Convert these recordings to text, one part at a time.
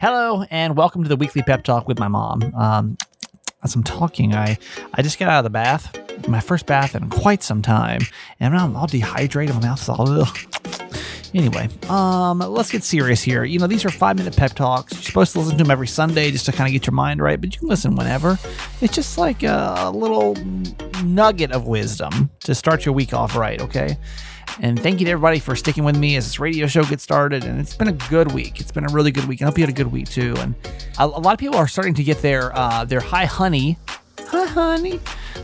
Hello, and welcome to the weekly pep talk with my mom. Um, as I'm talking, I I just got out of the bath, my first bath in quite some time, and I'm all dehydrated. My mouth's all. Ugh. Anyway, um, let's get serious here. You know, these are five minute pep talks. You're supposed to listen to them every Sunday just to kind of get your mind right, but you can listen whenever. It's just like a little nugget of wisdom to start your week off right, okay? And thank you to everybody for sticking with me as this radio show gets started. And it's been a good week. It's been a really good week. I hope you had a good week too. And a, a lot of people are starting to get their uh, their high honey, hi honey,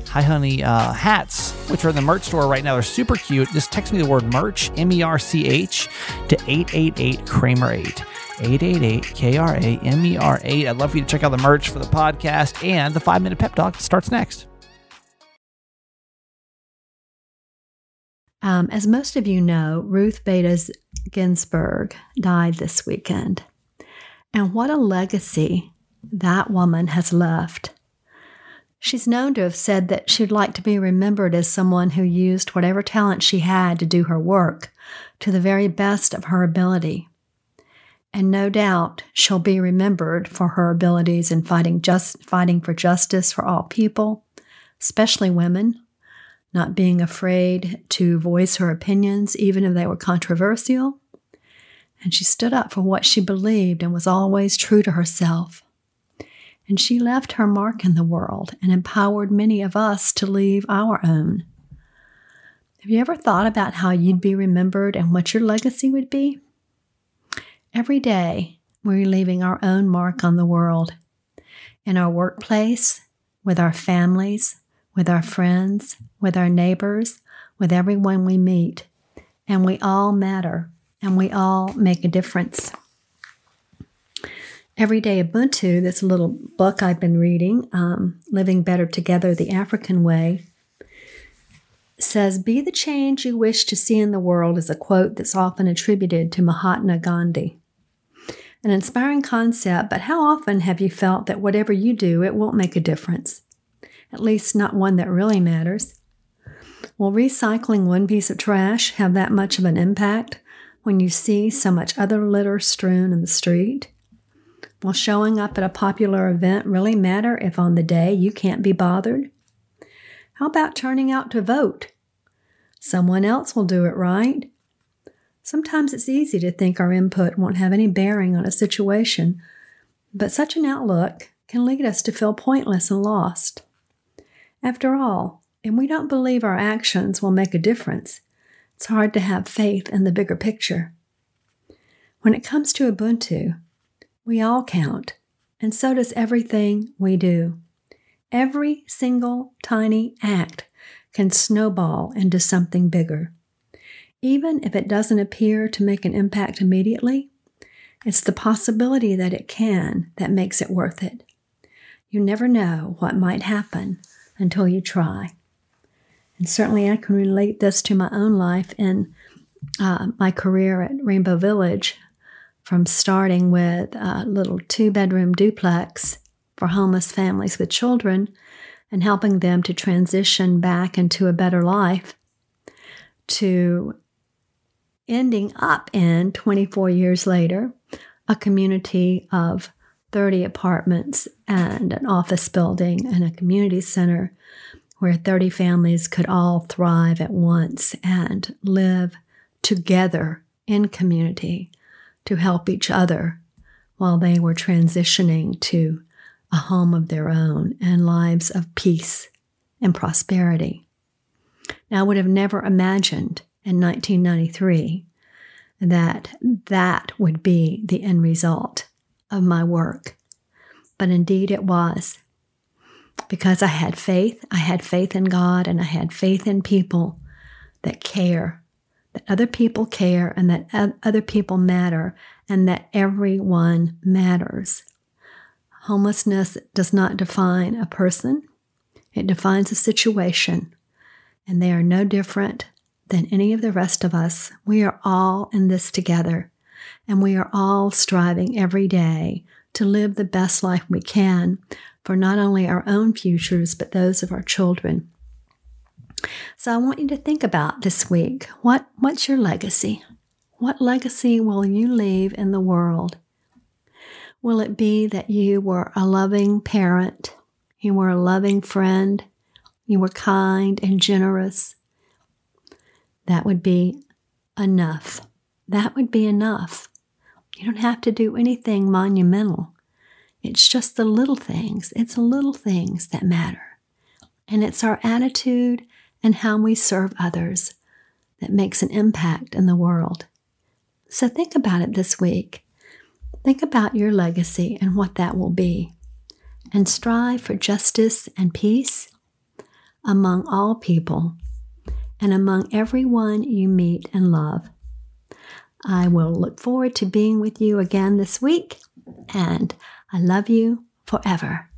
hi honey uh, hats, which are in the merch store right now. They're super cute. Just text me the word merch, M E R C H, to eight eight eight Kramer eight. 888 K R A M E R 8. I'd love for you to check out the merch for the podcast and the five minute pep talk starts next. Um, as most of you know, Ruth Bader Ginsburg died this weekend. And what a legacy that woman has left. She's known to have said that she'd like to be remembered as someone who used whatever talent she had to do her work to the very best of her ability. And no doubt she'll be remembered for her abilities in fighting just fighting for justice for all people, especially women, not being afraid to voice her opinions, even if they were controversial. And she stood up for what she believed and was always true to herself. And she left her mark in the world and empowered many of us to leave our own. Have you ever thought about how you'd be remembered and what your legacy would be? Every day, we're leaving our own mark on the world. In our workplace, with our families, with our friends, with our neighbors, with everyone we meet. And we all matter and we all make a difference. Everyday Ubuntu, this little book I've been reading, um, Living Better Together the African Way, says, Be the change you wish to see in the world is a quote that's often attributed to Mahatma Gandhi. An inspiring concept, but how often have you felt that whatever you do, it won't make a difference? At least, not one that really matters. Will recycling one piece of trash have that much of an impact when you see so much other litter strewn in the street? Will showing up at a popular event really matter if on the day you can't be bothered? How about turning out to vote? Someone else will do it, right? Sometimes it's easy to think our input won't have any bearing on a situation, but such an outlook can lead us to feel pointless and lost. After all, if we don't believe our actions will make a difference, it's hard to have faith in the bigger picture. When it comes to Ubuntu, we all count, and so does everything we do. Every single tiny act can snowball into something bigger. Even if it doesn't appear to make an impact immediately, it's the possibility that it can that makes it worth it. You never know what might happen until you try. And certainly, I can relate this to my own life in uh, my career at Rainbow Village, from starting with a little two bedroom duplex for homeless families with children and helping them to transition back into a better life to ending up in 24 years later a community of 30 apartments and an office building and a community center where 30 families could all thrive at once and live together in community to help each other while they were transitioning to a home of their own and lives of peace and prosperity. Now, I would have never imagined in 1993 that that would be the end result of my work. But indeed it was. Because I had faith, I had faith in God, and I had faith in people that care, that other people care, and that other people matter, and that everyone matters. Homelessness does not define a person, it defines a situation, and they are no different than any of the rest of us. We are all in this together. And we are all striving every day to live the best life we can for not only our own futures, but those of our children. So I want you to think about this week what, what's your legacy? What legacy will you leave in the world? Will it be that you were a loving parent? You were a loving friend? You were kind and generous? That would be enough. That would be enough. You don't have to do anything monumental. It's just the little things. It's little things that matter. And it's our attitude and how we serve others that makes an impact in the world. So think about it this week. Think about your legacy and what that will be, and strive for justice and peace among all people and among everyone you meet and love. I will look forward to being with you again this week, and I love you forever.